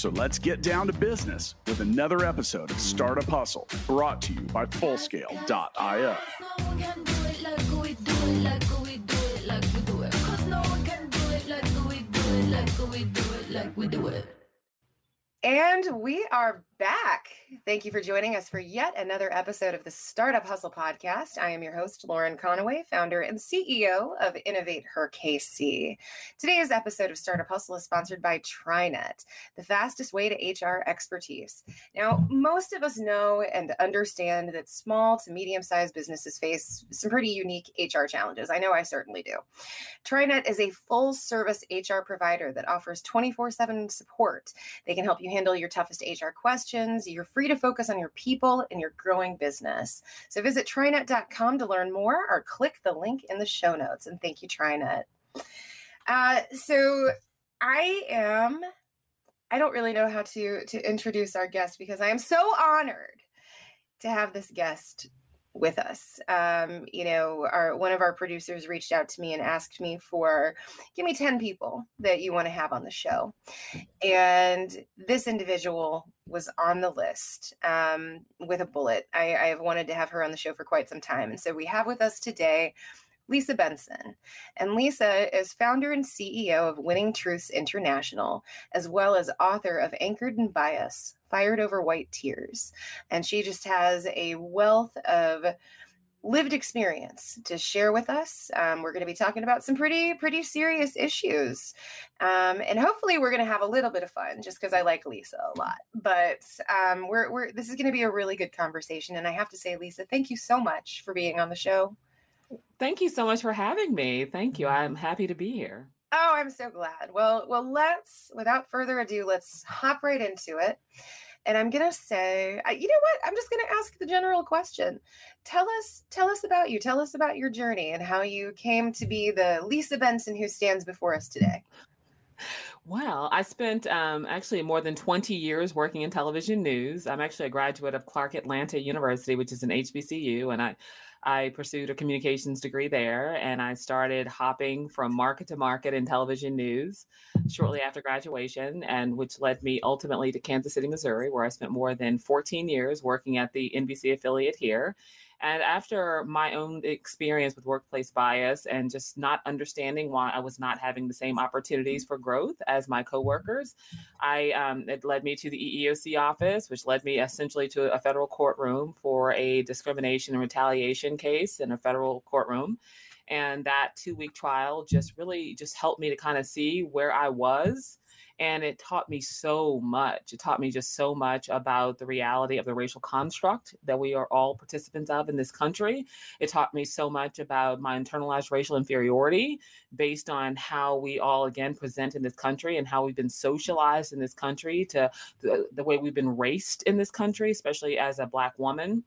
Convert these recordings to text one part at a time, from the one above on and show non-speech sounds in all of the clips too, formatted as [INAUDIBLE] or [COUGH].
So let's get down to business with another episode of Startup Hustle brought to you by Fullscale.io. And we are back. Thank you for joining us for yet another episode of the Startup Hustle podcast. I am your host, Lauren Conaway, founder and CEO of Innovate Her KC. Today's episode of Startup Hustle is sponsored by TriNet, the fastest way to HR expertise. Now, most of us know and understand that small to medium sized businesses face some pretty unique HR challenges. I know I certainly do. TriNet is a full service HR provider that offers 24 7 support. They can help you handle your toughest HR questions questions. You're free to focus on your people and your growing business. So visit trinet.com to learn more or click the link in the show notes. And thank you, Trinet. Uh, so I am, I don't really know how to, to introduce our guest because I am so honored to have this guest with us. Um, you know, our one of our producers reached out to me and asked me for give me 10 people that you want to have on the show. And this individual was on the list um, with a bullet. I, I have wanted to have her on the show for quite some time. And so we have with us today Lisa Benson. And Lisa is founder and CEO of Winning Truths International, as well as author of Anchored in Bias Fired Over White Tears. And she just has a wealth of lived experience to share with us. Um, we're going to be talking about some pretty, pretty serious issues. Um, and hopefully we're going to have a little bit of fun just because I like Lisa a lot. But um, we're, we're, this is going to be a really good conversation. And I have to say, Lisa, thank you so much for being on the show. Thank you so much for having me. Thank you. I'm happy to be here. Oh, I'm so glad. Well, well, let's without further ado, let's hop right into it. And I'm gonna say, you know what? I'm just gonna ask the general question. Tell us, tell us about you. Tell us about your journey and how you came to be the Lisa Benson who stands before us today. Well, I spent um, actually more than 20 years working in television news. I'm actually a graduate of Clark Atlanta University, which is an HBCU, and I I pursued a communications degree there and I started hopping from market to market in television news shortly mm-hmm. after graduation, and which led me ultimately to Kansas City, Missouri, where I spent more than 14 years working at the NBC affiliate here. And after my own experience with workplace bias and just not understanding why I was not having the same opportunities for growth as my coworkers, I um, it led me to the EEOC office, which led me essentially to a federal courtroom for a discrimination and retaliation case in a federal courtroom. And that two week trial just really just helped me to kind of see where i was and it taught me so much. It taught me just so much about the reality of the racial construct that we are all participants of in this country. It taught me so much about my internalized racial inferiority based on how we all, again, present in this country and how we've been socialized in this country to the, the way we've been raced in this country, especially as a Black woman.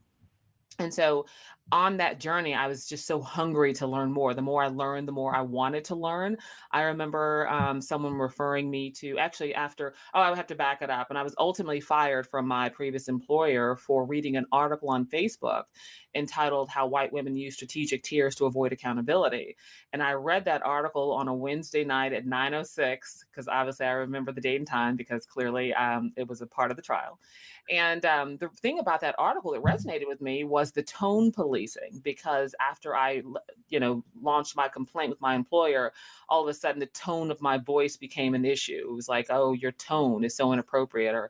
And so on that journey, I was just so hungry to learn more. The more I learned, the more I wanted to learn. I remember um, someone referring me to actually after, oh, I would have to back it up. And I was ultimately fired from my previous employer for reading an article on Facebook entitled How White Women Use Strategic Tears to Avoid Accountability. And I read that article on a Wednesday night at 9.06, because obviously I remember the date and time because clearly um, it was a part of the trial. And um, the thing about that article that resonated with me was the tone policing, because after I, you know, launched my complaint with my employer, all of a sudden the tone of my voice became an issue. It was like, oh, your tone is so inappropriate, or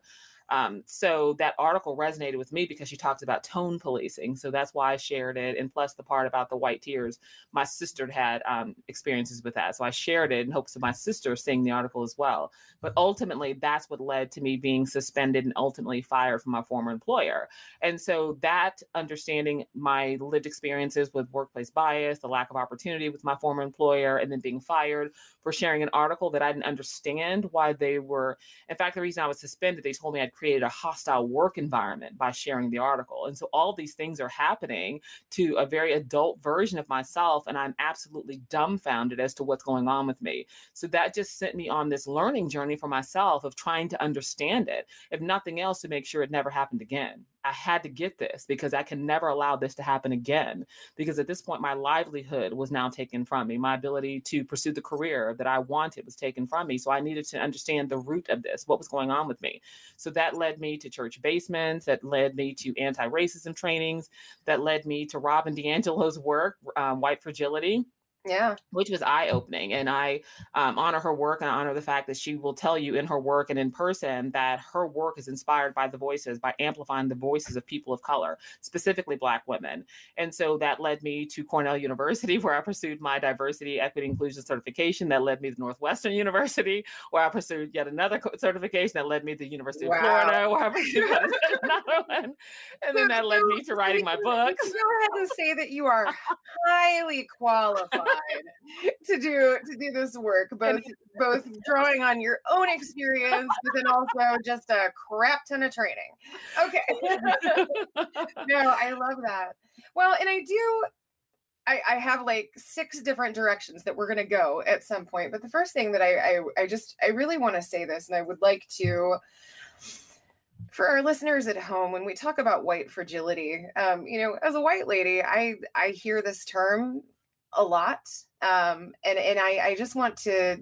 um, so that article resonated with me because she talks about tone policing. So that's why I shared it. And plus the part about the white tears, my sister had um, experiences with that. So I shared it in hopes of my sister seeing the article as well. But ultimately, that's what led to me being suspended and ultimately fired from my former employer. And so that understanding my lived experiences with workplace bias, the lack of opportunity with my former employer, and then being fired for sharing an article that I didn't understand why they were. In fact, the reason I was suspended, they told me I'd created a hostile work environment by sharing the article. And so all these things are happening to a very adult version of myself. And I'm absolutely dumbfounded as to what's going on with me. So that just sent me on this learning journey for myself of trying to understand it, if nothing else, to make sure it never happened again. I had to get this because I can never allow this to happen again. Because at this point, my livelihood was now taken from me. My ability to pursue the career that I wanted was taken from me. So I needed to understand the root of this, what was going on with me. So that led me to church basements, that led me to anti racism trainings, that led me to Robin DiAngelo's work, um, White Fragility yeah. which was eye-opening and i um, honor her work and i honor the fact that she will tell you in her work and in person that her work is inspired by the voices by amplifying the voices of people of color specifically black women and so that led me to cornell [LAUGHS] university where i pursued my diversity equity inclusion certification. That led me to northwestern university where i pursued yet another certification. That led me to the university wow. of florida where i [LAUGHS] pursued another one. And then that led me to writing my book go ahead and say that you are [LAUGHS] highly qualified to do to do this work, both [LAUGHS] both drawing on your own experience, but then also just a crap ton of training. Okay. [LAUGHS] no, I love that. Well, and I do I, I, have like six different directions that we're going to go at some point. But the first thing that I, I, I just, I really want to say this, and I would like to, for our listeners at home, when we talk about white fragility, um, you know, as a white lady, I, I hear this term a lot. Um, and and I, I just want to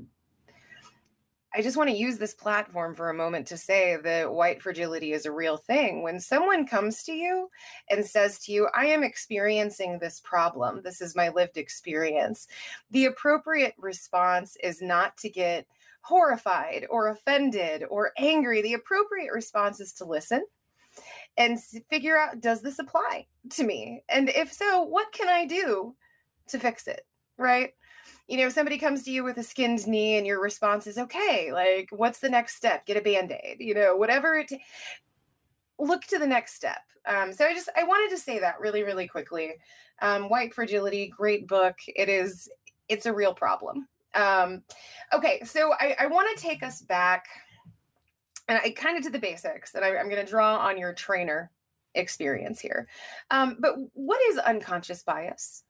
I just want to use this platform for a moment to say that white fragility is a real thing. When someone comes to you and says to you, I am experiencing this problem, this is my lived experience, the appropriate response is not to get horrified or offended or angry. The appropriate response is to listen and figure out does this apply to me? And if so, what can I do to fix it, right? You know, somebody comes to you with a skinned knee and your response is, okay, like, what's the next step? Get a band aid, you know, whatever it. T- look to the next step. Um, so I just I wanted to say that really really quickly. Um, White Fragility, great book. It is it's a real problem. Um, okay, so I, I want to take us back, and I kind of to the basics, and I, I'm going to draw on your trainer experience here. Um, but what is unconscious bias?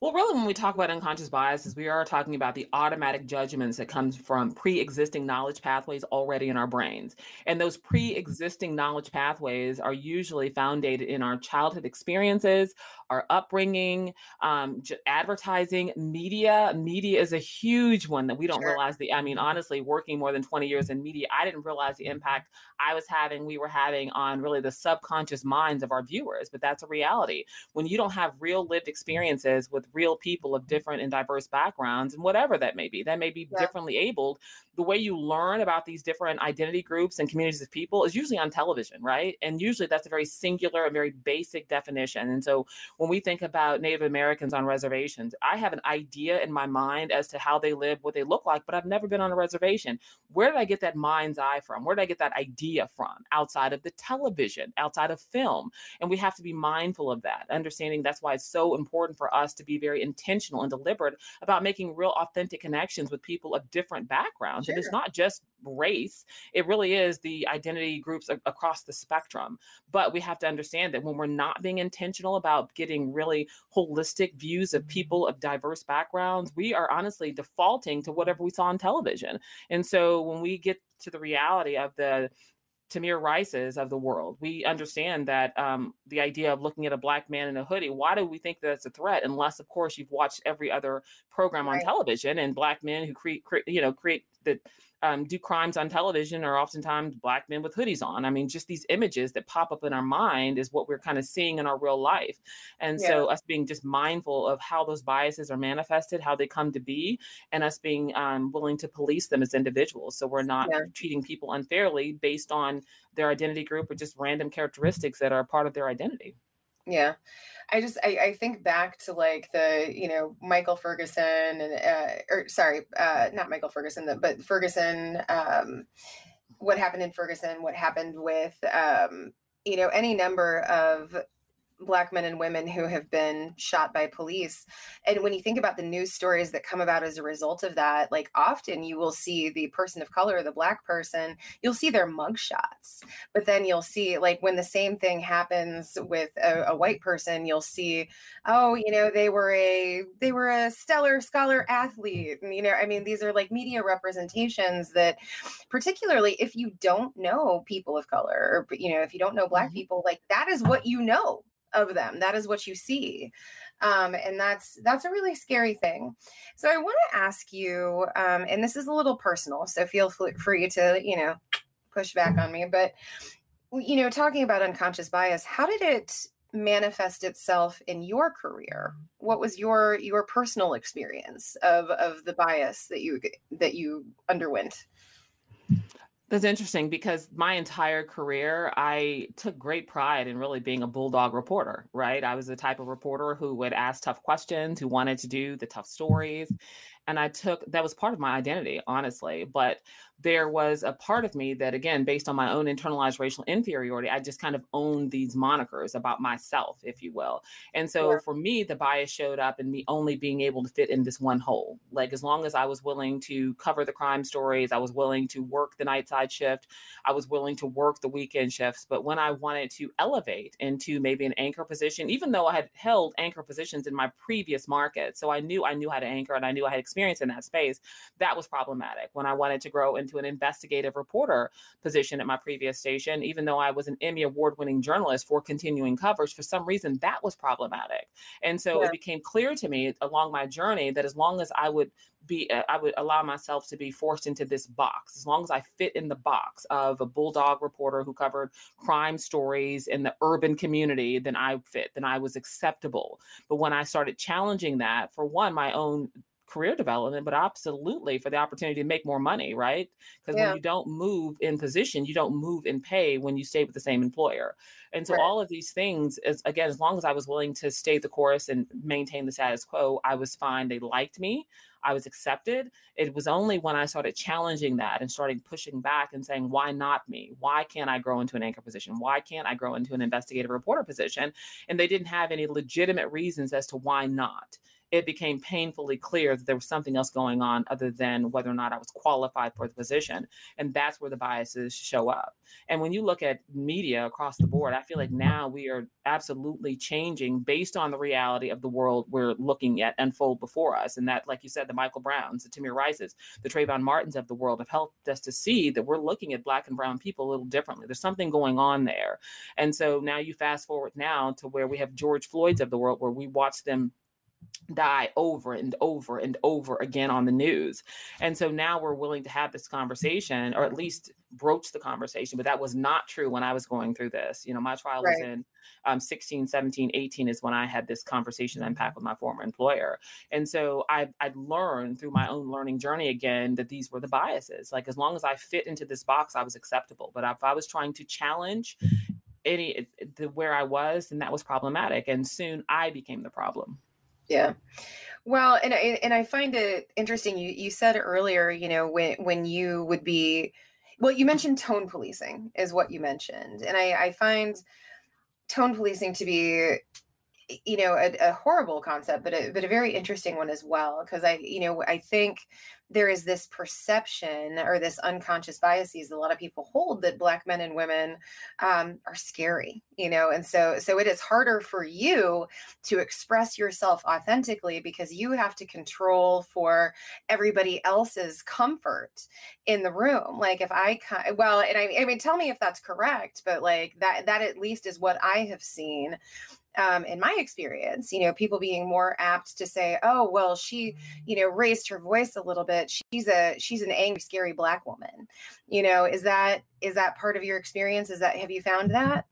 Well, really, when we talk about unconscious biases, we are talking about the automatic judgments that comes from pre-existing knowledge pathways already in our brains. And those mm-hmm. pre-existing knowledge pathways are usually founded in our childhood experiences, our upbringing, um, j- advertising, media. Media is a huge one that we don't sure. realize. The I mean, honestly, working more than 20 years in media, I didn't realize the mm-hmm. impact I was having, we were having on really the subconscious minds of our viewers. But that's a reality. When you don't have real lived mm-hmm. experiences with real people of different and diverse backgrounds, and whatever that may be, that may be yeah. differently abled, the way you learn about these different identity groups and communities of people is usually on television, right? And usually that's a very singular and very basic definition. And so when we think about Native Americans on reservations, I have an idea in my mind as to how they live, what they look like, but I've never been on a reservation. Where did I get that mind's eye from? Where did I get that idea from? Outside of the television, outside of film. And we have to be mindful of that, understanding that's why it's so important for us to be very intentional and deliberate about making real authentic connections with people of different backgrounds Sure. And it's not just race, it really is the identity groups a- across the spectrum. But we have to understand that when we're not being intentional about getting really holistic views of people of diverse backgrounds, we are honestly defaulting to whatever we saw on television. And so when we get to the reality of the Tamir Rices of the world. We understand that um, the idea of looking at a black man in a hoodie, why do we think that's a threat? Unless, of course, you've watched every other program right. on television and black men who create, cre- you know, create that um, do crimes on television are oftentimes black men with hoodies on. I mean, just these images that pop up in our mind is what we're kind of seeing in our real life. And yeah. so, us being just mindful of how those biases are manifested, how they come to be, and us being um, willing to police them as individuals. So, we're not yeah. treating people unfairly based on their identity group or just random characteristics that are part of their identity. Yeah. I just I, I think back to like the you know Michael Ferguson and uh, or sorry uh, not Michael Ferguson but Ferguson um, what happened in Ferguson what happened with um, you know any number of black men and women who have been shot by police. And when you think about the news stories that come about as a result of that like often you will see the person of color the black person you'll see their mug shots but then you'll see like when the same thing happens with a, a white person you'll see oh you know they were a they were a stellar scholar athlete. And, you know i mean these are like media representations that particularly if you don't know people of color or you know if you don't know black mm-hmm. people like that is what you know of them. That is what you see um, and that's that's a really scary thing. So i want to ask you um, and this is a little personal so feel free to you know push back on me but you know talking about unconscious bias how did it manifest itself in your career? What was your your personal experience of of the bias that you that you underwent that's interesting because my entire career, I took great pride in really being a bulldog reporter, right? I was the type of reporter who would ask tough questions, who wanted to do the tough stories. And I took that was part of my identity, honestly. But there was a part of me that, again, based on my own internalized racial inferiority, I just kind of owned these monikers about myself, if you will. And so yeah. for me, the bias showed up in me only being able to fit in this one hole. Like as long as I was willing to cover the crime stories, I was willing to work the night side shift, I was willing to work the weekend shifts. But when I wanted to elevate into maybe an anchor position, even though I had held anchor positions in my previous market, so I knew I knew how to anchor and I knew I had experience in that space, that was problematic. When I wanted to grow into an investigative reporter position at my previous station, even though I was an Emmy award winning journalist for continuing coverage, for some reason that was problematic. And so yeah. it became clear to me along my journey that as long as I would be uh, I would allow myself to be forced into this box as long as I fit in the box of a bulldog reporter who covered crime stories in the urban community then I fit then I was acceptable but when I started challenging that for one my own career development, but absolutely for the opportunity to make more money, right? Because yeah. when you don't move in position, you don't move in pay when you stay with the same employer. And so right. all of these things, is, again, as long as I was willing to stay the course and maintain the status quo, I was fine. They liked me. I was accepted. It was only when I started challenging that and starting pushing back and saying, why not me? Why can't I grow into an anchor position? Why can't I grow into an investigative reporter position? And they didn't have any legitimate reasons as to why not it became painfully clear that there was something else going on other than whether or not I was qualified for the position. And that's where the biases show up. And when you look at media across the board, I feel like now we are absolutely changing based on the reality of the world we're looking at unfold before us. And that, like you said, the Michael Browns, the Tamir Rices, the Trayvon Martins of the world have helped us to see that we're looking at Black and Brown people a little differently. There's something going on there. And so now you fast forward now to where we have George Floyd's of the world, where we watch them die over and over and over again on the news. And so now we're willing to have this conversation or at least broach the conversation. But that was not true when I was going through this. You know, my trial right. was in um, 16, 17, 18 is when I had this conversation unpack with my former employer. And so I, I'd learned through my own learning journey again that these were the biases. Like as long as I fit into this box, I was acceptable. But if I was trying to challenge any the, where I was, then that was problematic. And soon I became the problem. Yeah. Well, and I, and I find it interesting. You you said earlier, you know, when when you would be, well, you mentioned tone policing is what you mentioned, and I I find tone policing to be you know a, a, horrible concept but a, but a very interesting one as well because i you know i think there is this perception or this unconscious biases a lot of people hold that black men and women um, are scary you know and so so it is harder for you to express yourself authentically because you have to control for everybody else's comfort in the room. Like if i well and I, I mean tell me if that's correct but like that that at least is what i have seen um, in my experience, you know, people being more apt to say, "Oh, well, she, you know, raised her voice a little bit. She's a she's an angry, scary black woman." You know, is that is that part of your experience? Is that have you found that?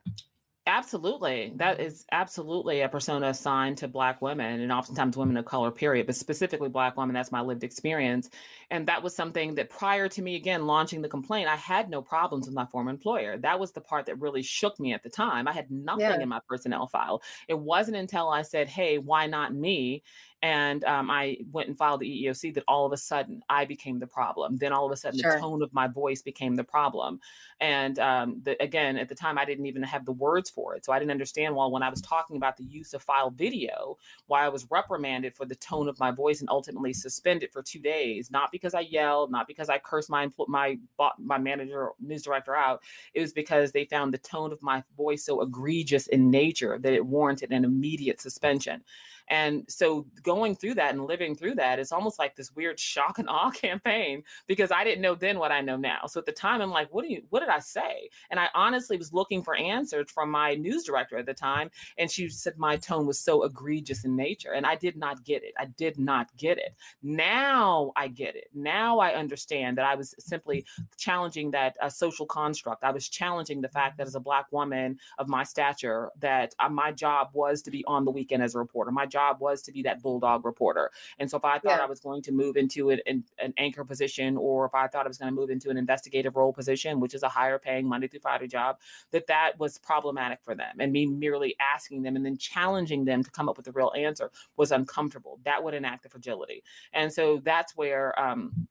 Absolutely. That mm-hmm. is absolutely a persona assigned to Black women and oftentimes women of color, period, but specifically Black women. That's my lived experience. And that was something that prior to me, again, launching the complaint, I had no problems with my former employer. That was the part that really shook me at the time. I had nothing yeah. in my personnel file. It wasn't until I said, hey, why not me? And um, I went and filed the EEOC, that all of a sudden I became the problem. Then all of a sudden sure. the tone of my voice became the problem. And um, the, again, at the time, I didn't even have the words for it. So I didn't understand why, when I was talking about the use of file video, why I was reprimanded for the tone of my voice and ultimately suspended for two days, not because I yelled, not because I cursed my, my, my manager, news director out. It was because they found the tone of my voice so egregious in nature that it warranted an immediate suspension. And so going through that and living through that is almost like this weird shock and [LAUGHS] awe campaign because I didn't know then what I know now. So at the time, I'm like, what do you, what did I say? And I honestly was looking for answers from my news director at the time. And she said my tone was so egregious in nature. And I did not get it. I did not get it. Now I get it. Now I understand that I was simply challenging that uh, social construct. I was challenging the fact that as a Black woman of my stature, that uh, my job was to be on the weekend as a reporter. My job was to be that bulldog reporter. And so if I thought yeah. I was going to move into an, an, an anchor position, or if I thought I was going to move into an investigative role position, which is a higher paying Monday through Friday job, that that was problematic for them. And me merely asking them and then challenging them to come up with a real answer was uncomfortable. That would enact the fragility. And so that's where um,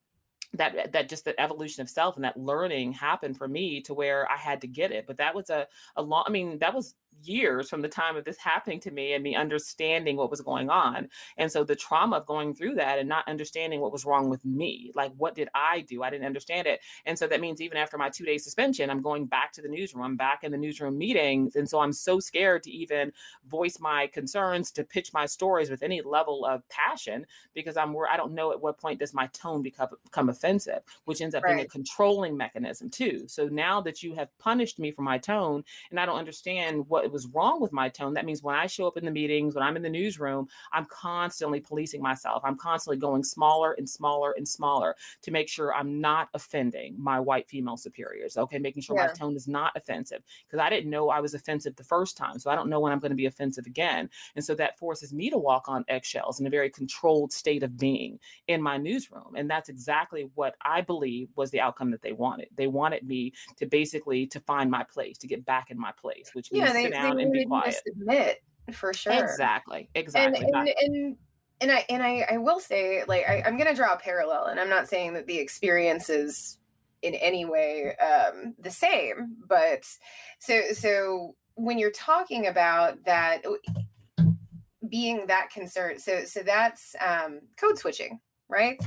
that that just the evolution of self and that learning happened for me to where I had to get it. But that was a a long. I mean, that was years from the time of this happening to me and me understanding what was going on. And so the trauma of going through that and not understanding what was wrong with me, like what did I do? I didn't understand it. And so that means even after my two day suspension, I'm going back to the newsroom. I'm back in the newsroom meetings. And so I'm so scared to even voice my concerns, to pitch my stories with any level of passion because I'm where I don't know at what point does my tone become, become offensive, which ends up right. being a controlling mechanism too. So now that you have punished me for my tone and I don't understand what was wrong with my tone, that means when I show up in the meetings, when I'm in the newsroom, I'm constantly policing myself. I'm constantly going smaller and smaller and smaller to make sure I'm not offending my white female superiors. Okay, making sure yeah. my tone is not offensive because I didn't know I was offensive the first time. So I don't know when I'm going to be offensive again. And so that forces me to walk on eggshells in a very controlled state of being in my newsroom. And that's exactly what I believe was the outcome that they wanted. They wanted me to basically to find my place, to get back in my place, which yeah, means they, down and be quiet. Submit for sure. Exactly. Exactly. And, and, and, and I and I, I will say, like, I, am gonna draw a parallel, and I'm not saying that the experience is in any way um, the same, but so so when you're talking about that being that concerned, so so that's um, code switching, right?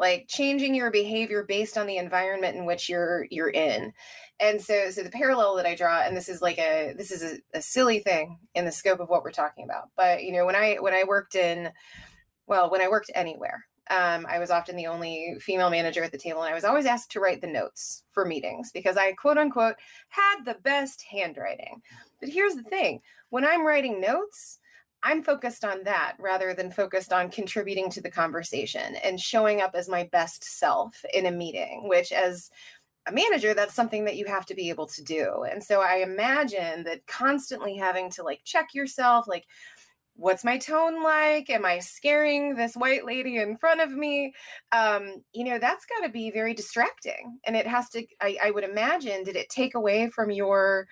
Like changing your behavior based on the environment in which you're you're in and so so the parallel that i draw and this is like a this is a, a silly thing in the scope of what we're talking about but you know when i when i worked in well when i worked anywhere um, I was often the only female manager at the table, and I was always asked to write the notes for meetings because I quote unquote had the best handwriting. But here's the thing when I'm writing notes, I'm focused on that rather than focused on contributing to the conversation and showing up as my best self in a meeting, which as a manager, that's something that you have to be able to do. And so I imagine that constantly having to like check yourself, like, what's my tone like? Am I scaring this white lady in front of me? Um, you know, that's got to be very distracting. And it has to, I, I would imagine, did it take away from your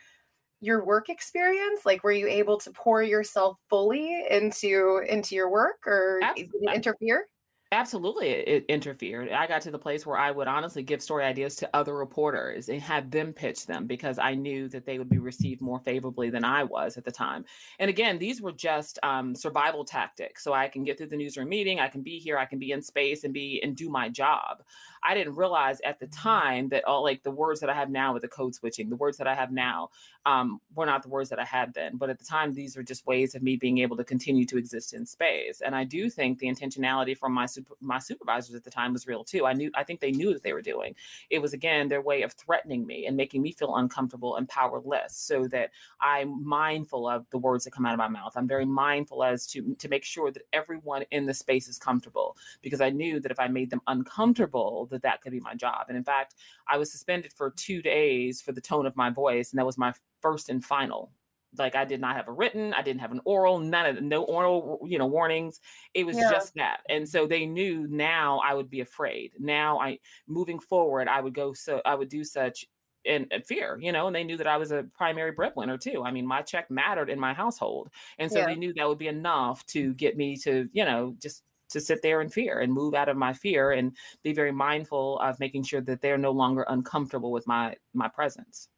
your work experience like were you able to pour yourself fully into into your work or Absolutely. interfere Absolutely, it interfered. I got to the place where I would honestly give story ideas to other reporters and have them pitch them because I knew that they would be received more favorably than I was at the time. And again, these were just um, survival tactics. So I can get through the newsroom meeting, I can be here, I can be in space and be and do my job. I didn't realize at the time that all like the words that I have now with the code switching, the words that I have now, um, were not the words that I had then. But at the time, these were just ways of me being able to continue to exist in space. And I do think the intentionality from my super, my supervisors at the time was real too. I knew I think they knew what they were doing. It was again their way of threatening me and making me feel uncomfortable and powerless, so that I'm mindful of the words that come out of my mouth. I'm very mindful as to to make sure that everyone in the space is comfortable because I knew that if I made them uncomfortable, that that could be my job. And in fact, I was suspended for two days for the tone of my voice, and that was my first and final like I did not have a written, I didn't have an oral, none of no oral, you know, warnings. It was yeah. just that. And so they knew now I would be afraid. Now I moving forward, I would go so I would do such in, in, fear, you know, and they knew that I was a primary breadwinner too. I mean, my check mattered in my household. And so yeah. they knew that would be enough to get me to, you know, just to sit there in fear and move out of my fear and be very mindful of making sure that they're no longer uncomfortable with my my presence.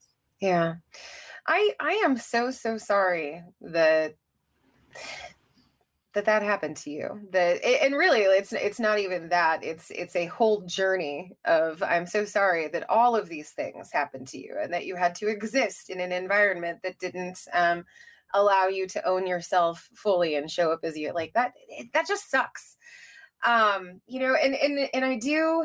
Yeah. I I am so so sorry that that that happened to you that and really it's it's not even that it's it's a whole journey of i'm so sorry that all of these things happened to you and that you had to exist in an environment that didn't um, allow you to own yourself fully and show up as you like that that just sucks. Um you know and and and i do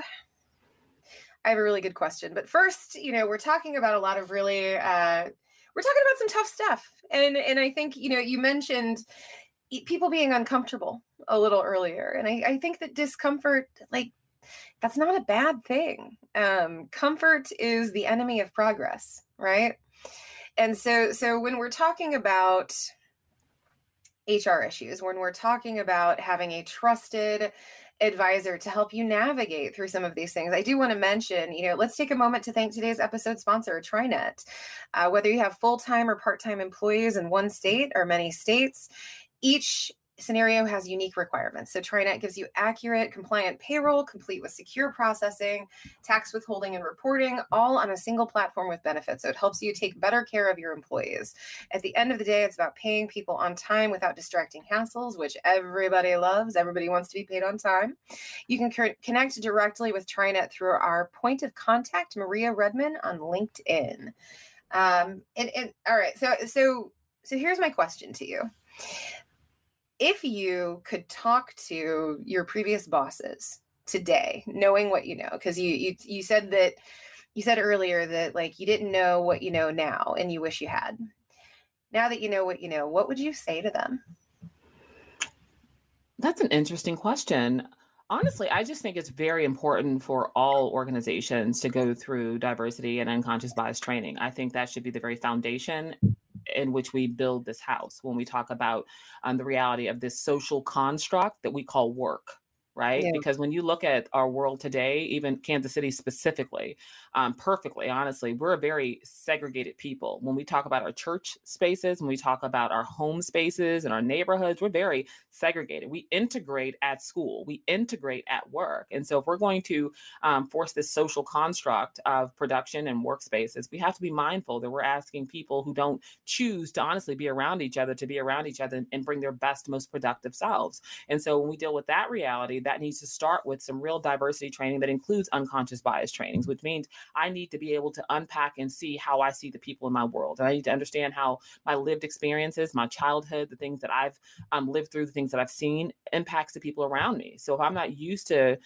i have a really good question but first you know we're talking about a lot of really uh we're talking about some tough stuff. And and i think you know you mentioned people being uncomfortable a little earlier and I, I think that discomfort like that's not a bad thing. Um, comfort is the enemy of progress right and so so when we're talking about hr issues when we're talking about having a trusted advisor to help you navigate through some of these things. I do want to mention, you know, let's take a moment to thank today's episode sponsor, TriNet. Uh, whether you have full time or part time employees in one state or many states, each scenario has unique requirements. So TriNet gives you accurate, compliant payroll, complete with secure processing, tax withholding and reporting, all on a single platform with benefits. So it helps you take better care of your employees. At the end of the day, it's about paying people on time without distracting hassles, which everybody loves. Everybody wants to be paid on time. You can connect directly with TriNet through our point of contact, Maria Redman on LinkedIn. Um, and, and all right, so so so here's my question to you if you could talk to your previous bosses today knowing what you know because you, you you said that you said earlier that like you didn't know what you know now and you wish you had. Now that you know what you know what would you say to them? That's an interesting question. Honestly i just think it's very important for all organizations to go through diversity and unconscious bias training. I think that should be the very foundation in which we build this house when we talk about um, the reality of this social construct that we call work right? Yeah. Because when you look at our world today, even Kansas City specifically, um, perfectly honestly, we're a very segregated people. When we talk about our church spaces, when we talk about our home spaces and our neighborhoods, we're very segregated. We integrate at school, we integrate at work. And so, if we're going to um, force this social construct of production and workspaces, we have to be mindful that we're asking people who don't choose to honestly be around each other to be around each other and bring their best, most productive selves. And so, when we deal with that reality, that needs to start with some real diversity training that includes unconscious bias trainings, which means I need to be able to unpack and see how I see the people in my world. And I need to understand how my lived experiences, my childhood, the things that I've um, lived through, the things that I've seen impacts the people around me. So if I'm not used to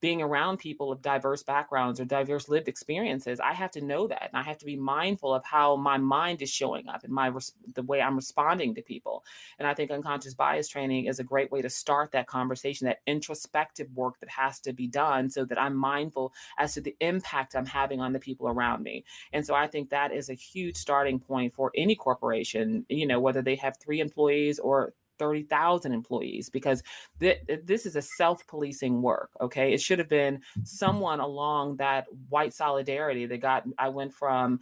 being around people of diverse backgrounds or diverse lived experiences i have to know that and i have to be mindful of how my mind is showing up and my the way i'm responding to people and i think unconscious bias training is a great way to start that conversation that introspective work that has to be done so that i'm mindful as to the impact i'm having on the people around me and so i think that is a huge starting point for any corporation you know whether they have three employees or 30,000 employees because th- this is a self policing work. Okay. It should have been someone along that white solidarity that got, I went from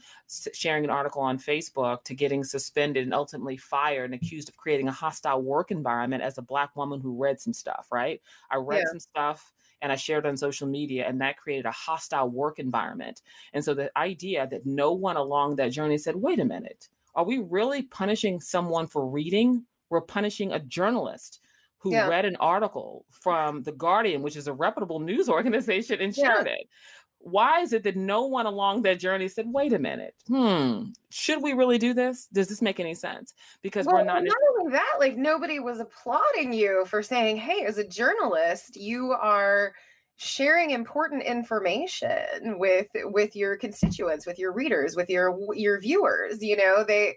sharing an article on Facebook to getting suspended and ultimately fired and accused of creating a hostile work environment as a Black woman who read some stuff, right? I read yeah. some stuff and I shared on social media, and that created a hostile work environment. And so the idea that no one along that journey said, wait a minute, are we really punishing someone for reading we're punishing a journalist who yeah. read an article from The Guardian, which is a reputable news [LAUGHS] organization, and shared yeah. it. Why is it that no one along that journey said, wait a minute, hmm, should we really do this? Does this make any sense? Because well, we're not. Not only that, like nobody was applauding you for saying, hey, as a journalist, you are sharing important information with with your constituents with your readers with your your viewers you know they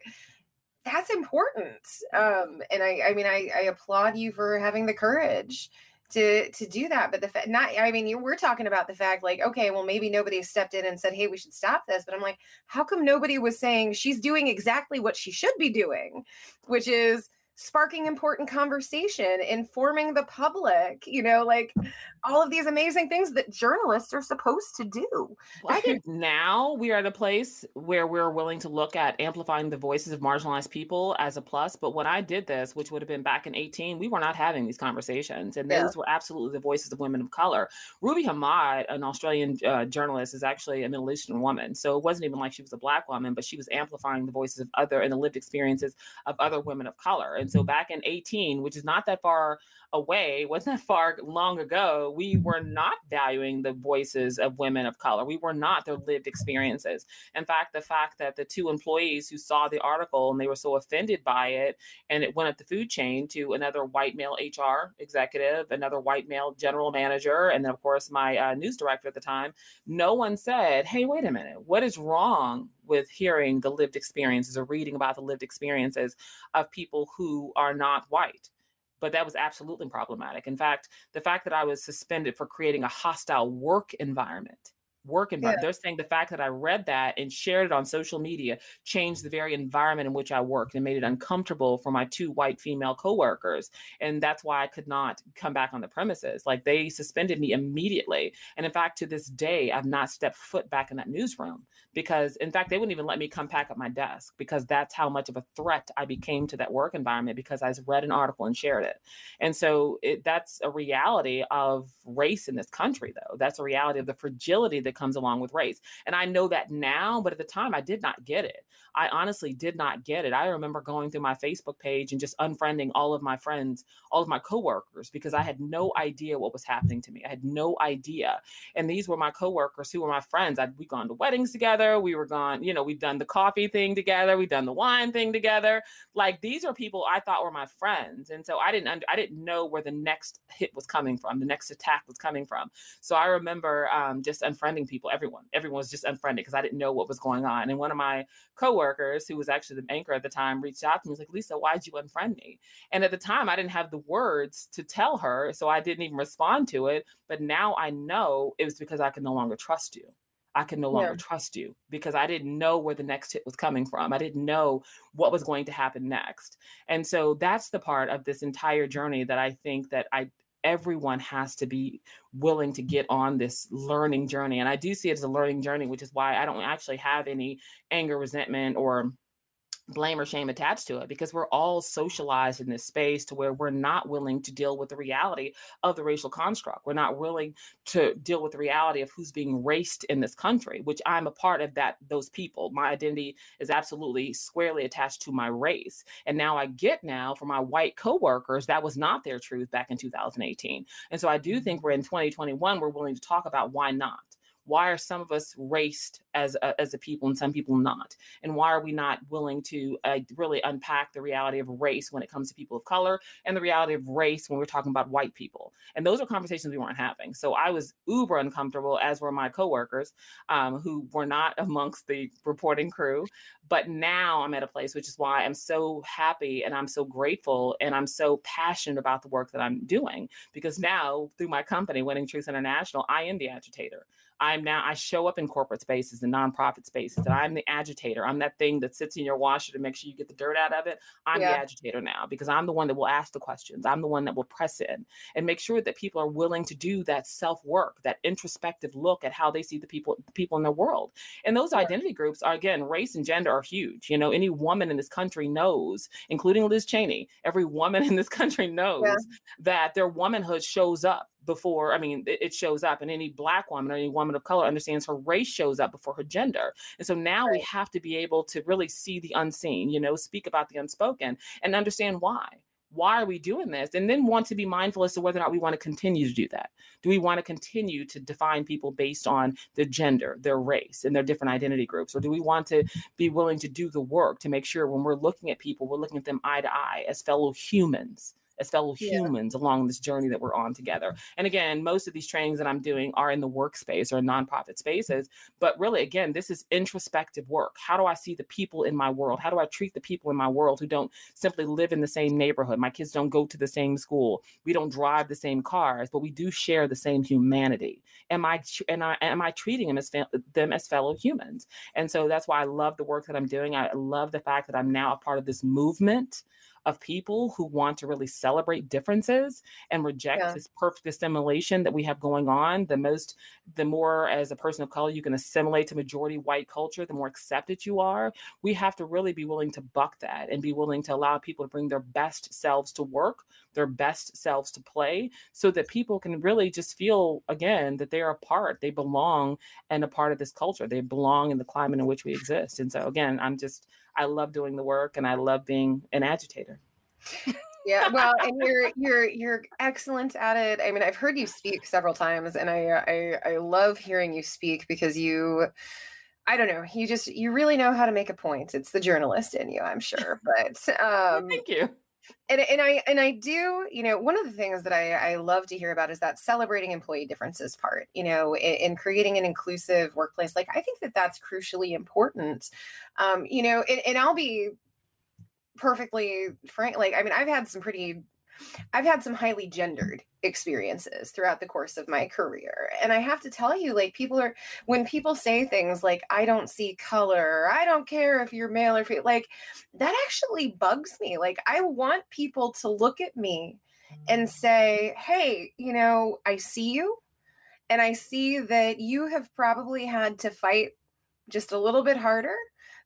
that's important. Um, and I, I mean, I, I applaud you for having the courage to to do that. But the fact, not, I mean, you, we're talking about the fact, like, okay, well, maybe nobody stepped in and said, hey, we should stop this. But I'm like, how come nobody was saying she's doing exactly what she should be doing, which is sparking important conversation, informing the public, you know, like all of these amazing things that journalists are supposed to do. Well, I [LAUGHS] think now we are at a place where we're willing to look at amplifying the voices of marginalized people as a plus. But when I did this, which would have been back in 18, we were not having these conversations. And yeah. those were absolutely the voices of women of color. Ruby Hamad, an Australian uh, journalist, is actually a Middle Eastern woman. So it wasn't even like she was a black woman, but she was amplifying the voices of other and the lived experiences of other women of color. And so back in 18, which is not that far away, [LAUGHS] wasn't that far long ago, we were not valuing the voices of women of color. We were not their lived experiences. In fact, the fact that the two employees who saw the article and they were so offended by it, and it went up the food chain to another white male HR executive, another white male general manager, and then, of course, my uh, news director at the time, no one said, hey, wait a minute, what is wrong with hearing the lived experiences or reading about the lived experiences of people who are not white? but that was absolutely problematic. In fact, the fact that I was suspended for creating a hostile work environment work environment. Yeah. They're saying the fact that I read that and shared it on social media changed the very environment in which I worked and made it uncomfortable for my two white female coworkers. And that's why I could not come back on the premises. Like they suspended me immediately. And in fact, to this day, I've not stepped foot back in that newsroom because, in fact, they wouldn't even let me come back at my desk because that's how much of a threat I became to that work environment because I read an article and shared it. And so it, that's a reality of race in this country, though. That's a reality of the fragility that that comes along with race. And I know that now, but at the time I did not get it. I honestly did not get it. I remember going through my Facebook page and just unfriending all of my friends, all of my coworkers, because I had no idea what was happening to me. I had no idea. And these were my coworkers who were my friends. I'd we gone to weddings together. We were gone, you know, we've done the coffee thing together. We've done the wine thing together. Like these are people I thought were my friends. And so I didn't under, I didn't know where the next hit was coming from, the next attack was coming from. So I remember um, just unfriending people, everyone. Everyone was just unfriended because I didn't know what was going on. And one of my coworkers, who was actually the anchor at the time, reached out to me. Was like, Lisa, why'd you unfriend me? And at the time, I didn't have the words to tell her. So I didn't even respond to it. But now I know it was because I could no longer trust you. I can no longer yeah. trust you because I didn't know where the next hit was coming from. I didn't know what was going to happen next. And so that's the part of this entire journey that I think that I everyone has to be willing to get on this learning journey. And I do see it as a learning journey, which is why I don't actually have any anger, resentment, or blame or shame attached to it because we're all socialized in this space to where we're not willing to deal with the reality of the racial construct. We're not willing to deal with the reality of who's being raced in this country, which I'm a part of that those people. My identity is absolutely squarely attached to my race. And now I get now for my white coworkers that was not their truth back in 2018. And so I do mm-hmm. think we're in 2021 we're willing to talk about why not why are some of us raced as a, as a people and some people not? And why are we not willing to uh, really unpack the reality of race when it comes to people of color and the reality of race when we're talking about white people? And those are conversations we weren't having. So i was uber uncomfortable as were my coworkers um, who were not [LAUGHS] amongst the reporting crew. But now i'm at a place which is why i'm so happy and i'm so grateful and i'm so passionate about the work that i'm doing. Because now through my company winning truth international i am the agitator I'm now, I show up in corporate spaces and nonprofit spaces, and I'm the agitator. I'm that thing that sits in your washer to make sure you get the dirt out of it. I'm yeah. the agitator now because I'm the one that will ask the questions. I'm the one that will press in and make sure that people are willing to do that self work, that introspective look at how they see the people, the people in their world. And those identity groups are, again, race and gender are huge. You know, any woman in this country knows, including Liz Cheney, every woman [LAUGHS] in this country knows yeah. that their womanhood shows up before i mean it, shows up and any black woman or any woman of color understands her race shows up before her gender. And so now right. we have to be able to really see the unseen you know speak about the unspoken and understand why. Why are we doing this? And then want to be mindful as to whether or not we want to continue to do that. Do we want to continue to define people based on their gender their race and their different identity groups? Or do we want to be willing to do the work to make sure when we're looking at people we're looking at them eye to eye as fellow humans as fellow yeah. humans along this journey that we're on together. And again, most of these trainings that I'm doing are in the workspace or nonprofit spaces. But really, again, this is introspective work. How do I see the people in my world? How do I treat the people in my world who don't simply live in the same neighborhood? My kids don't go to the same school. We don't drive the same cars, but we do share the same humanity. Am I and I am I treating them as them as fellow humans? And so that's why I love the work that I'm doing. I love the fact that I'm now a part of this movement of people who want to really celebrate differences and reject yeah. this perfect assimilation that we have going on. The most, the more as a person of color you can assimilate to majority white culture, the more accepted you are. We have to really be willing to buck that and be willing to allow people to bring their best selves to work, their best selves to play, so that people can really just feel again that they are a part, they belong and a part of this culture. They belong in the climate in which we exist. And so again, I'm just I love doing the work and I love being an agitator. yeah well [LAUGHS] and you're you're you're excellent at it i mean i've heard you speak several times and i i, I love hearing you speak because you I don't know. You just you really know how to make a point. It's the journalist in you, I'm sure. But um thank you. And and I and I do, you know, one of the things that I, I love to hear about is that celebrating employee differences part, you know, in, in creating an inclusive workplace. Like I think that that's crucially important. Um, you know, and, and I'll be perfectly frank. Like, I mean, I've had some pretty I've had some highly gendered experiences throughout the course of my career. And I have to tell you, like, people are, when people say things like, I don't see color, I don't care if you're male or female, like, that actually bugs me. Like, I want people to look at me and say, hey, you know, I see you. And I see that you have probably had to fight just a little bit harder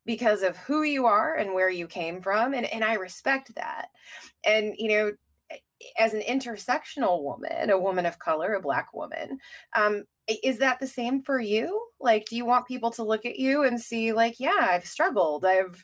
because of who you are and where you came from and and I respect that. And you know as an intersectional woman, a woman of color, a black woman, um, is that the same for you? Like, do you want people to look at you and see, like, yeah, I've struggled. I've,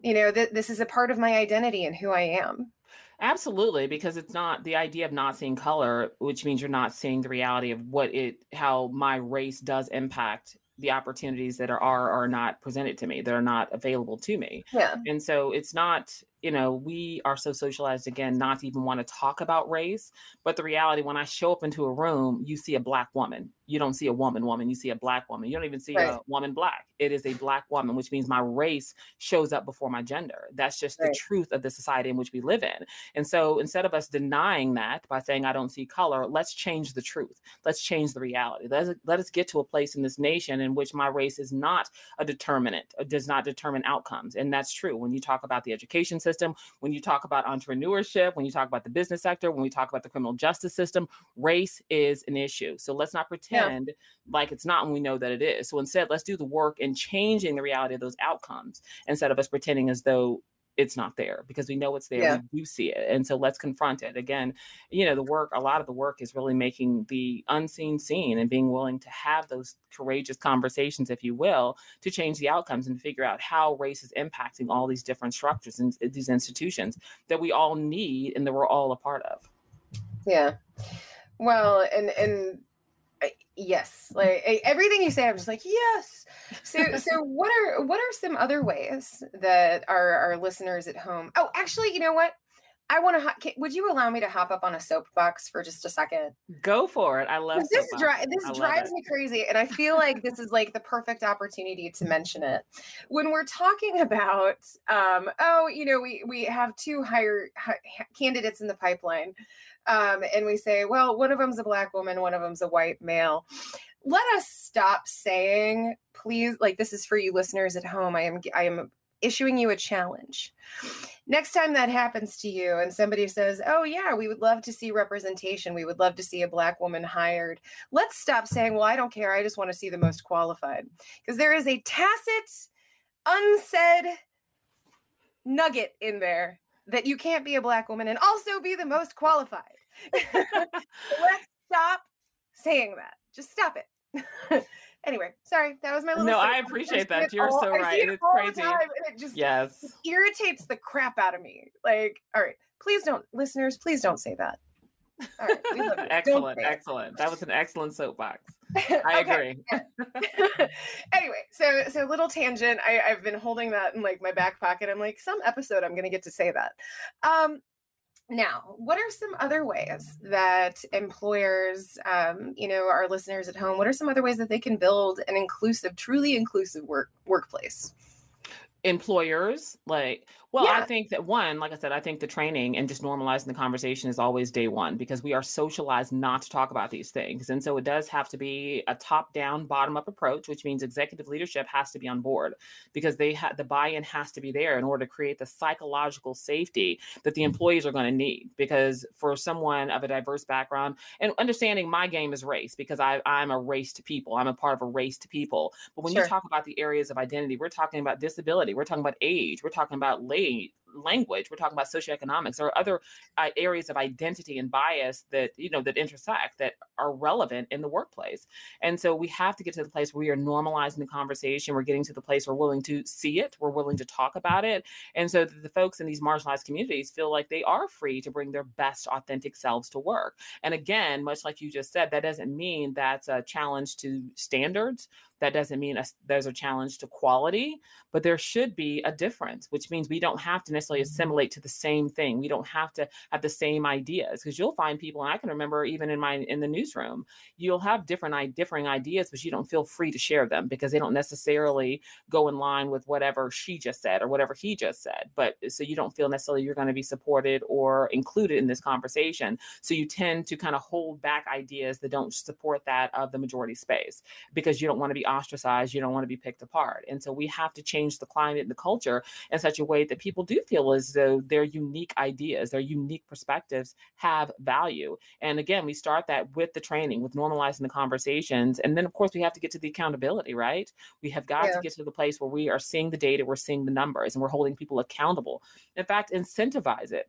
you know, th- this is a part of my identity and who I am. Absolutely, because it's not the idea of not seeing color, which means you're not seeing the reality of what it, how my race does impact the opportunities that are are are not presented to me that are not available to me yeah and so it's not you know, we are so socialized again not to even want to talk about race. But the reality, when I show up into a room, you see a black woman. You don't see a woman, woman. You see a black woman. You don't even see right. a woman black. It is a black woman, which means my race shows up before my gender. That's just right. the truth of the society in which we live in. And so instead of us denying that by saying I don't see color, let's change the truth. Let's change the reality. Let's, let us get to a place in this nation in which my race is not a determinant, does not determine outcomes. And that's true. When you talk about the education system, system, when you talk about entrepreneurship, when you talk about the business sector, when we talk about the criminal justice system, race is an issue. So let's not pretend yeah. like it's not when we know that it is. So instead, let's do the work in changing the reality of those outcomes instead of us pretending as though it's not there because we know it's there. Yeah. We do see it. And so let's confront it. Again, you know, the work, a lot of the work is really making the unseen seen and being willing to have those courageous conversations, if you will, to change the outcomes and figure out how race is impacting all these different structures and uh, these institutions that we all need and that we're all a part of. Yeah. Well, and and yes like everything you say i'm just like yes so [LAUGHS] so what are what are some other ways that our our listeners at home oh actually you know what I want to. Would you allow me to hop up on a soapbox for just a second? Go for it. I love this. Dri- this drives me crazy, and I feel like this is like the perfect opportunity to mention it when we're talking about. Um, oh, you know, we we have two higher hi- candidates in the pipeline um, and we say, well, one of them's a black woman, one of them's a white male. Let us stop saying, please, like this is for you listeners at home. I am I am issuing you a challenge. Next time that happens to you and somebody says, "Oh yeah, we would love to see representation. We would love to see a black woman hired." Let's stop saying, "Well, I don't care. I just want to see the most qualified." Because there is a tacit unsaid nugget in there that you can't be a black woman and also be the most qualified. [LAUGHS] Let's stop saying that. Just stop it. [LAUGHS] anyway, sorry, that was my little. No, I appreciate that. You're all, so right. It it's crazy. it just yes irritates the crap out of me. Like, all right, please don't, listeners, please don't say that. Excellent, excellent. That was an excellent soapbox. [LAUGHS] I agree. [LAUGHS] anyway, so so little tangent. I, I've been holding that in like my back pocket. I'm like, some episode I'm gonna get to say that. Um now, what are some other ways that employers, um, you know, our listeners at home, what are some other ways that they can build an inclusive, truly inclusive work workplace? Employers like well Yeah. i think that one like i said i think the training and just normalizing the conversation is always day one because we are socialized not to talk about these things. And so it does have to be a top down bottom up approach which means executive leadership has to be on board because they had the buy-in has to be there in order to create the psychological safety that the mm-hmm. employees are going to need because for someone of a diverse background and understanding my game is race because I, i'm a race to people. I'm a part of a race to people. But when Sure. you talk about the areas of identity we're talking about disability we're talking about age we're talking about late language we're talking about socioeconomics or other uh, areas of identity and bias that you know that intersect that are relevant in the workplace. And so we have to get to the place where we are normalizing the conversation we're getting to the place we're willing to see it we're willing to talk about it and so that the folks in these marginalized communities feel like they are free to bring their best authentic selves to work. And again much like you just said that doesn't mean that's a challenge to standards that doesn't mean a, there's a challenge to quality but there should be a difference which means we don't have to necessarily assimilate to the same thing we don't have to have the same ideas because you'll find people and i can remember even in my in the newsroom you'll have different differing ideas but you don't feel free to share them because they don't necessarily go in line with whatever she just said or whatever he just said but so you don't feel necessarily you're going to be supported or included in this conversation so you tend to kind of hold back ideas that don't support that of the majority space because you don't want to be ostracized, you don't want to be picked apart. And so we have to change the climate and the culture in such a way that people do feel as though their unique ideas, their unique perspectives have value. And again, we start that with the training, with normalizing the conversations. And then, of course, we have to get to the accountability, right? We have got Yeah. to get to the place where we are seeing the data, we're seeing the numbers, and we're holding people accountable. In fact, incentivize it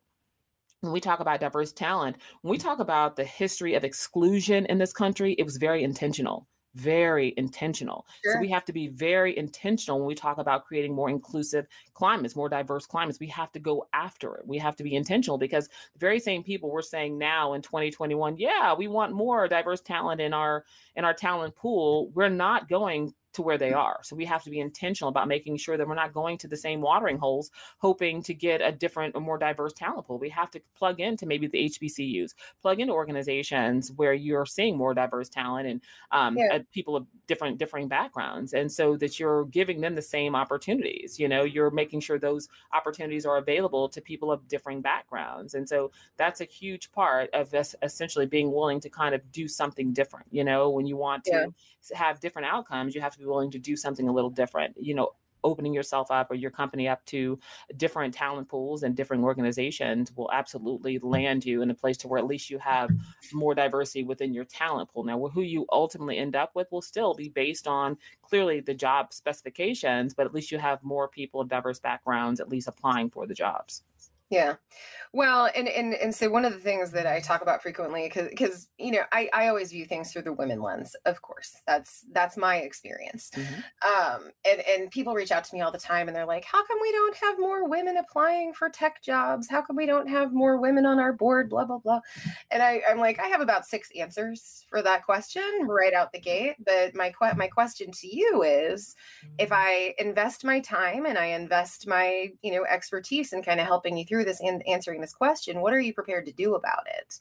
when we talk about diverse talent, when we mm. talk about the history of exclusion in this country, it was very intentional, very intentional. So we have to be very intentional when we talk about creating more inclusive climates, more diverse climates. We have to go after it. We have to be intentional because the very same people we're saying now in 2021, yeah, we want more diverse talent in our in our talent pool. We're not going to where they are. So we have to be intentional about making sure that we're not going to the same watering holes hoping to get a different, a more diverse talent pool. We have to plug into maybe the HBCUs, plug into organizations where you're seeing more diverse talent and um, Yeah. uh, people of different, differing backgrounds, and so that you're giving them the same opportunities. You know, you're making sure those opportunities are available to people of differing backgrounds, and so that's a huge part of us essentially being willing to kind of do something different. You know, when you want to Yeah. have different outcomes, you have to be willing to do something a little different. You know, opening yourself up or your company up to different talent pools and different organizations will absolutely land you in a place to where at least you have more diversity within your talent pool. Now, who you ultimately end up with will still be based on clearly the job specifications, but at least you have more people of diverse backgrounds at least applying for the jobs. Yeah. Well, and and and so one of the things that I talk about frequently cuz you know, I I always view things through the women lens, of course. That's that's my experience. Mhm. Um and and people reach out to me all the time and they're like, "How come we don't have more women applying for tech jobs? How come we don't have more women on our board blah blah blah." And I I'm like, I have about 6 answers for that question right out the gate, but my que- my question to you is if I invest my time and I invest my, you know, expertise in kind of helping you through this and answering this question, what are you prepared to do about it?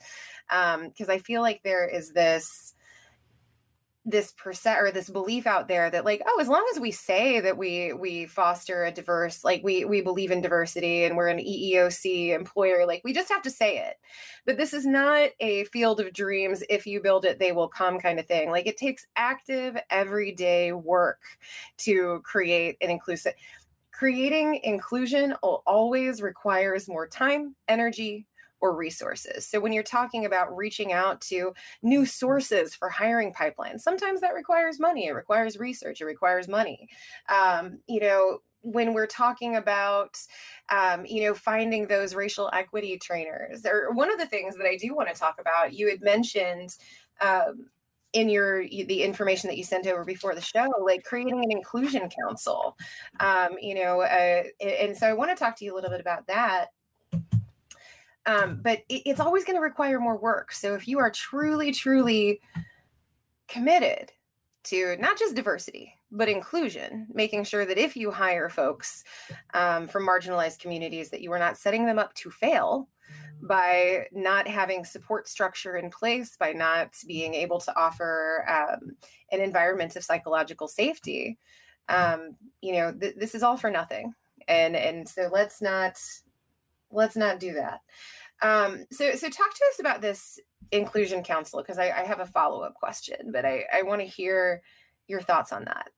Um, because I feel like there is this this percent or this belief out there that like oh as long as we say that we we foster a diverse like we we believe in diversity and we're an EEOC employer like we just have to say it but this is not a field of dreams if you build it they will come kind of thing like it takes active everyday work to create an inclusive creating inclusion al- always requires more time energy or resources. So when you're talking about reaching out to new sources for hiring pipelines sometimes that requires money it requires research it requires money. Um, you know when we're talking about um, you know finding those racial equity trainers or one of the things that i do want to talk about you had mentioned um, in your the information that you sent over before the show like creating an inclusion council um, you know uh, and so i want to talk to you a little bit about that. Um, but it, it's always going to require more work. So if you are truly truly committed to not just diversity but inclusion making sure that if you hire folks um, from marginalized communities that you are not setting them up to fail by not having support structure in place by not being able to offer um, an environment of psychological safety um, you know th- this is all for nothing. And and so let's not let's not do that. Um so so talk to us about this inclusion council because I, I have a follow-up question but i i want to hear your thoughts on that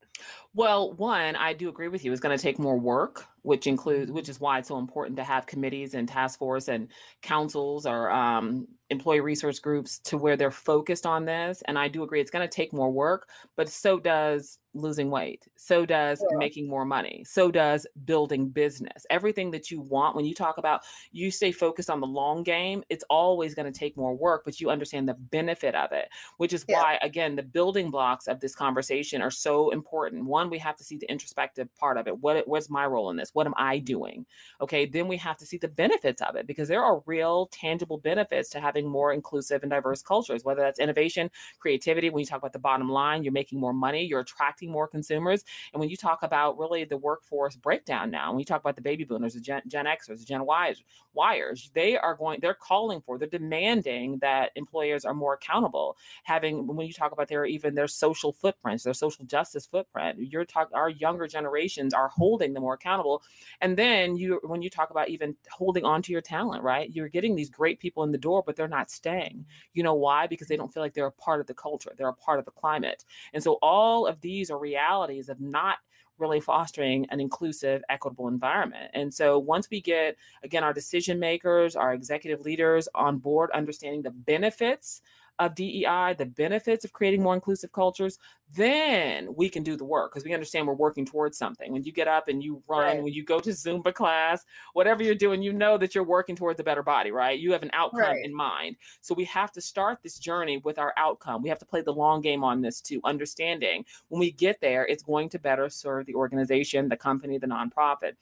well, one, I do agree with you. It's going to take more work, which includes, which is why it's so important to have committees and task force and councils or um, employee resource groups to where they're focused on this. And I do agree it's going to take more work, but so does losing weight. So does yeah. making more money. So does building business. Everything that you want when you talk about you stay focused on the long game, it's always going to take more work, but you understand the benefit of it, which is yeah. why again the building blocks of this conversation are so important. One, we have to see the introspective part of it. What what's my role in this? What am I doing? Okay, then we have to see the benefits of it because there are real tangible benefits to having more inclusive and diverse cultures, whether that's innovation, creativity, when you talk about the bottom line, you're making more money, you're attracting more consumers. And when you talk about really the workforce breakdown now, when you talk about the baby boomers, the Gen, Gen Xers, the Gen Ys, Yers, they are going, they're calling for, they're demanding that employers are more accountable. Having, when you talk about their even their social footprints, their social justice footprint, you're talking, our younger generations are holding them more accountable. And then you, when you talk about even holding on to your talent, right? You're getting these great people in the door, but they're not staying. You know why? Because they don't feel like they're a part of the culture, they're a part of the climate. And so all of these are realities of not really fostering an inclusive, equitable environment. And so once we get, again, our decision makers, our executive leaders on board, understanding the benefits of DEI, the benefits of creating more inclusive cultures, then we can do the work because we understand we're working towards something. When you get up and you run, right. when you go to Zumba class, whatever you're doing, you know that you're working towards a better body, right? You have an outcome right. in mind. So we have to start this journey with our outcome. We have to play the long game on this too, understanding when we get there, it's going to better serve the organization, the company, the nonprofit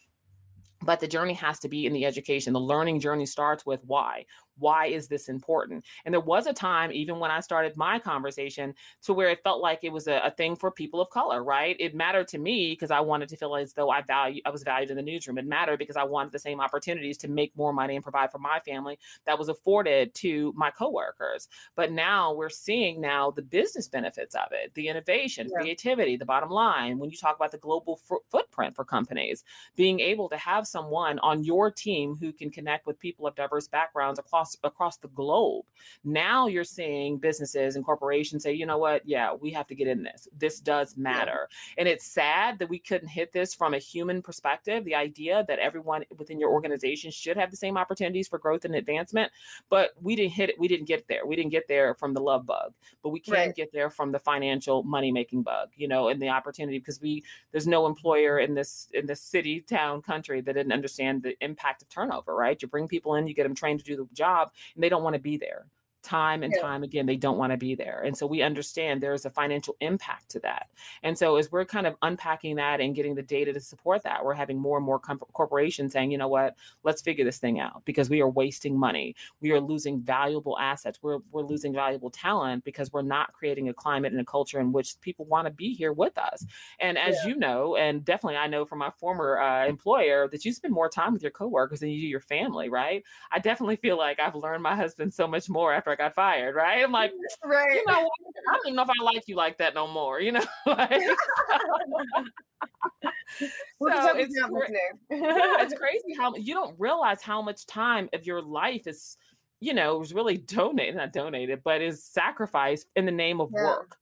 but the journey has to be in the education the learning journey starts with why why is this important? And there was a time, even when I started my conversation, to where it felt like it was a, a thing for people of color, right? It mattered to me because I wanted to feel as though I value I was valued in the newsroom. It mattered because I wanted the same opportunities to make more money and provide for my family that was afforded to my coworkers. But now we're seeing now the business benefits of it, the innovation, yeah. creativity, the bottom line. When you talk about the global f- footprint for companies, being able to have someone on your team who can connect with people of diverse backgrounds across across across the globe. Now you're seeing businesses and corporations say, you know what, yeah, we have to get in this. This does matter. Yeah. And it's sad that we couldn't hit this from a human perspective, the idea that everyone within your organization should have the same opportunities for growth and advancement. But we didn't hit it, we didn't get there. We didn't get there from the love bug, but we can right. get there from the financial money making bug, you know, and the opportunity because we there's no employer in this in this city, town, country that didn't understand the impact of turnover, right? You bring people in, you get them trained to do the job job and they don't want to be there time and time again they don't want to be there and so we understand there's a financial impact to that and so as we're kind of unpacking that and getting the data to support that we're having more and more corporations saying you know what? Let's figure this thing out because we are wasting money. We are losing valuable assets. We're, we're losing valuable talent because we're not creating a climate and a culture in which people want to be here with us and as yeah. you know and definitely i know from my former uh, employer that you spend more time with your coworkers than you do your family right? I definitely feel like i've learned my husband so much more after got fired, right? I'm like, [LAUGHS] right. You know, I don't even know if I like you like that no more, you know? [LAUGHS] like, [LAUGHS] so it's, it's crazy how you don't realize how much time of your life is, you know, was really donated, not donated, but is sacrificed in the name of yeah. work.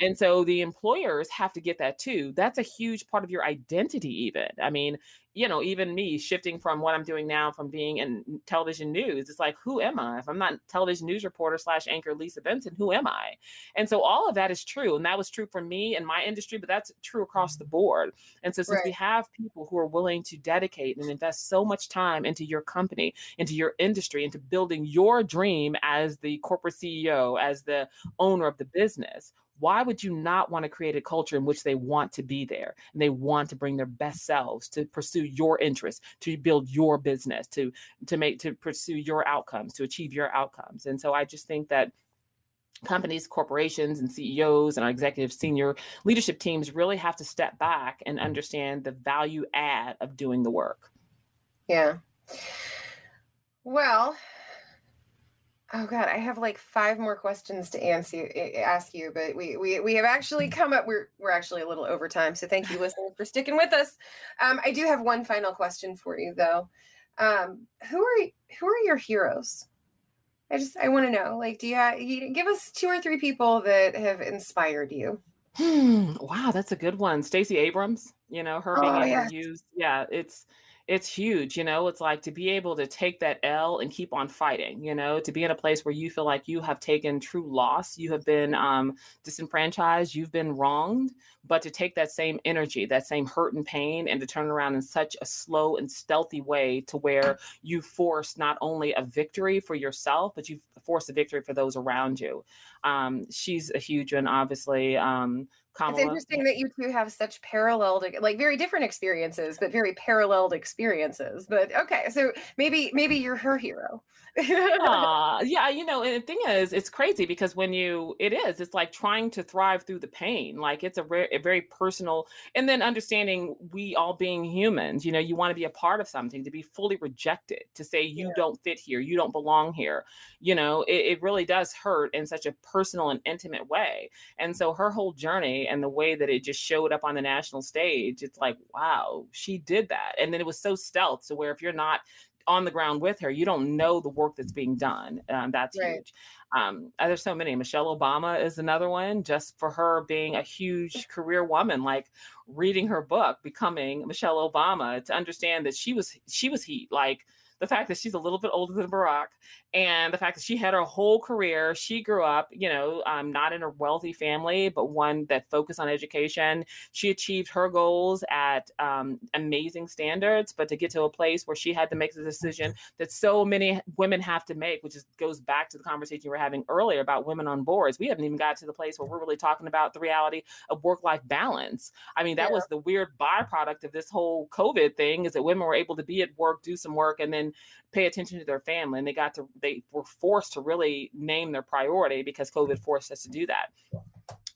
And so the employers have to get that too. That's a huge part of your identity, even. I mean, you know, even me shifting from what I'm doing now from being in mm, television news, it's like, who am I? If I'm not television news reporter slash anchor Lisa Benson, who am I? And so all of that is true. And that was true for me in my industry, but that's true across the board. And so since right. we have people who are willing to dedicate and invest so much time into your company, into your industry, into building your dream as the corporate CEO, as the owner of the business, why would you not want to create a culture in which they want to be there and they want to bring their best selves to pursue your interests to build your business to to make to pursue your outcomes to achieve your outcomes and so i just think that companies, corporations, and CEOs and our executive senior leadership teams really have to step back and understand the value add of doing the work. Yeah. Well, Oh God, I have like five more questions to answer ask you, but we we we have actually come up. We're we're actually a little over time, so thank you, [LAUGHS] listeners, for sticking with us. Um, I do have one final question for you, though. Um, who are who are your heroes? I just I want to know. Like, do you, have, you give us two or three people that have inspired you? Hmm, wow, that's a good one. Stacey Abrams. You know, her being oh, yes. to. Yeah, it's it's huge you know it's like to be able to take that l and keep on fighting you know to be in a place where you feel like you have taken true loss you have been um, disenfranchised you've been wronged but to take that same energy that same hurt and pain and to turn around in such a slow and stealthy way to where you force not only a victory for yourself but you force a victory for those around you. Um, she's a huge one obviously um, Kamala. It's interesting that you two have such parallel, like very different experiences, but very paralleled experiences. But okay, so maybe maybe you're her hero. uh, [LAUGHS] yeah, you know, and the thing is, it's crazy because when you, it is, it's like trying to thrive through the pain. Like it's a, a very personal, and then understanding we all being humans. You know, you want to be a part of something, to be fully rejected, to say you yeah. don't fit here, you don't belong here. You know, it, it really does hurt in such a personal and intimate way. And so her whole journey and the way that it just showed up on the national stage, it's like, wow, she did that. And then it was so stealth. So where if you're not on the ground with her, you don't know the work that's being done. Um, that's right. huge. Um, uh, there's so many. Michelle Obama is another one, just for her being a huge career woman, like reading her book, becoming Michelle Obama, to understand that she was she was heat. Like the fact that she's a little bit older than Barack, and the fact that she had her whole career. She grew up, you know, um, not in a wealthy family, but one that focused on education. She achieved her goals at um, amazing standards, but to get to a place where she had to make the decision [LAUGHS] that so many women have to make, which is, goes back to the conversation we were having earlier about women on boards. We haven't even got to the place where we're really talking about the reality of work life balance. I mean, that yeah. was the weird byproduct of this whole COVID thing is that women were able to be at work, do some work, and then pay attention to their family. And they got to they were forced to really name their priority because COVID forced us to do that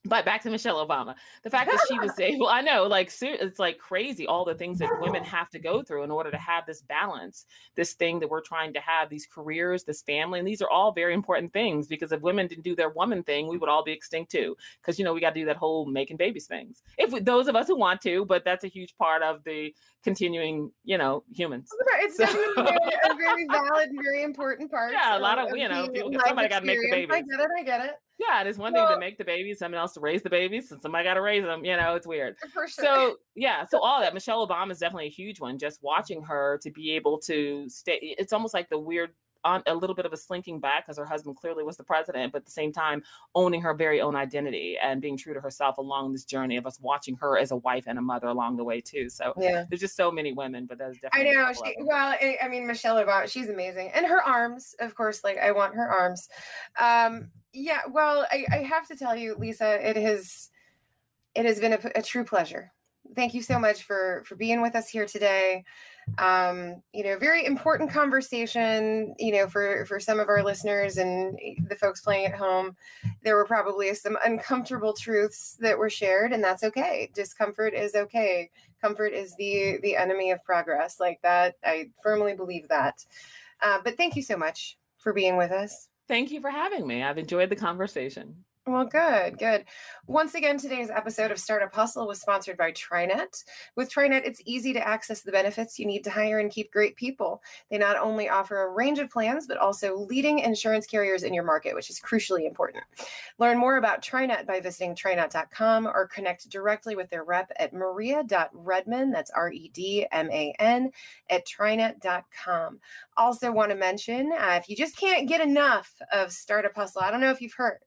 but back to Michelle Obama, the fact that she was [LAUGHS] able, I know, like, it's like crazy all the things that women have to go through in order to have this balance, this thing that we're trying to have, these careers, this family. And these are all very important things because if women didn't do their woman thing, we would all be extinct too. Because, you know, we got to do that whole making babies things. If we, those of us who want to, but that's a huge part of the continuing, you know, humans. It's so. definitely a very valid, and very important part. [LAUGHS] Yeah, a lot of, you know, people, somebody got to make the babies. I get it. I get it. Yeah, it is one well, thing to make the babies, someone else to raise the babies, and somebody got to raise them. You know, it's weird. Sure. So yeah, so all that [LAUGHS] Michelle Obama is definitely a huge one. Just watching her to be able to stay, it's almost like the weird on a little bit of a slinking back because her husband clearly was the president, but at the same time owning her very own identity and being true to herself along this journey of us watching her as a wife and a mother along the way too. So yeah, there's just so many women, but that's definitely. I know. She, well, I mean, Michelle Obama, she's amazing, and her arms, of course. Like I want her arms. Um, yeah. Well, I, I have to tell you, Lisa, it has it has been a, a true pleasure thank you so much for for being with us here today um you know very important conversation you know for for some of our listeners and the folks playing at home. There were probably some uncomfortable truths that were shared and that's okay. Discomfort is okay. Comfort is the the enemy of progress. Like that i firmly believe that. Uh, but thank you so much for being with us. Thank you for having me. I've enjoyed the conversation well, good, good. Once again, today's episode of Startup Hustle was sponsored by TriNet. With TriNet, it's easy to access the benefits you need to hire and keep great people. They not only offer a range of plans, but also leading insurance carriers in your market, which is crucially important. Learn more about TriNet by visiting trinet.com or connect directly with their rep at maria.redman, that's R E D M A N, at trinet.com. Also, want to mention uh, if you just can't get enough of Startup Hustle, I don't know if you've heard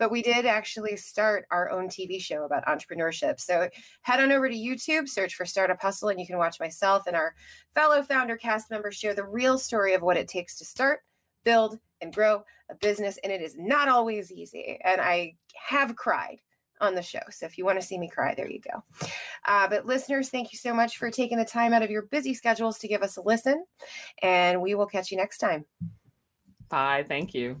but we did actually start our own TV show about entrepreneurship. So head on over to YouTube, search for Startup Hustle, and you can watch myself and our fellow founder cast members share the real story of what it takes to start, build, and grow a business. And it is not always easy. And I have cried on the show. So if you want to see me cry, there you go. Uh, but listeners, thank you so much for taking the time out of your busy schedules to give us a listen. And we will catch you next time. Bye. Thank you.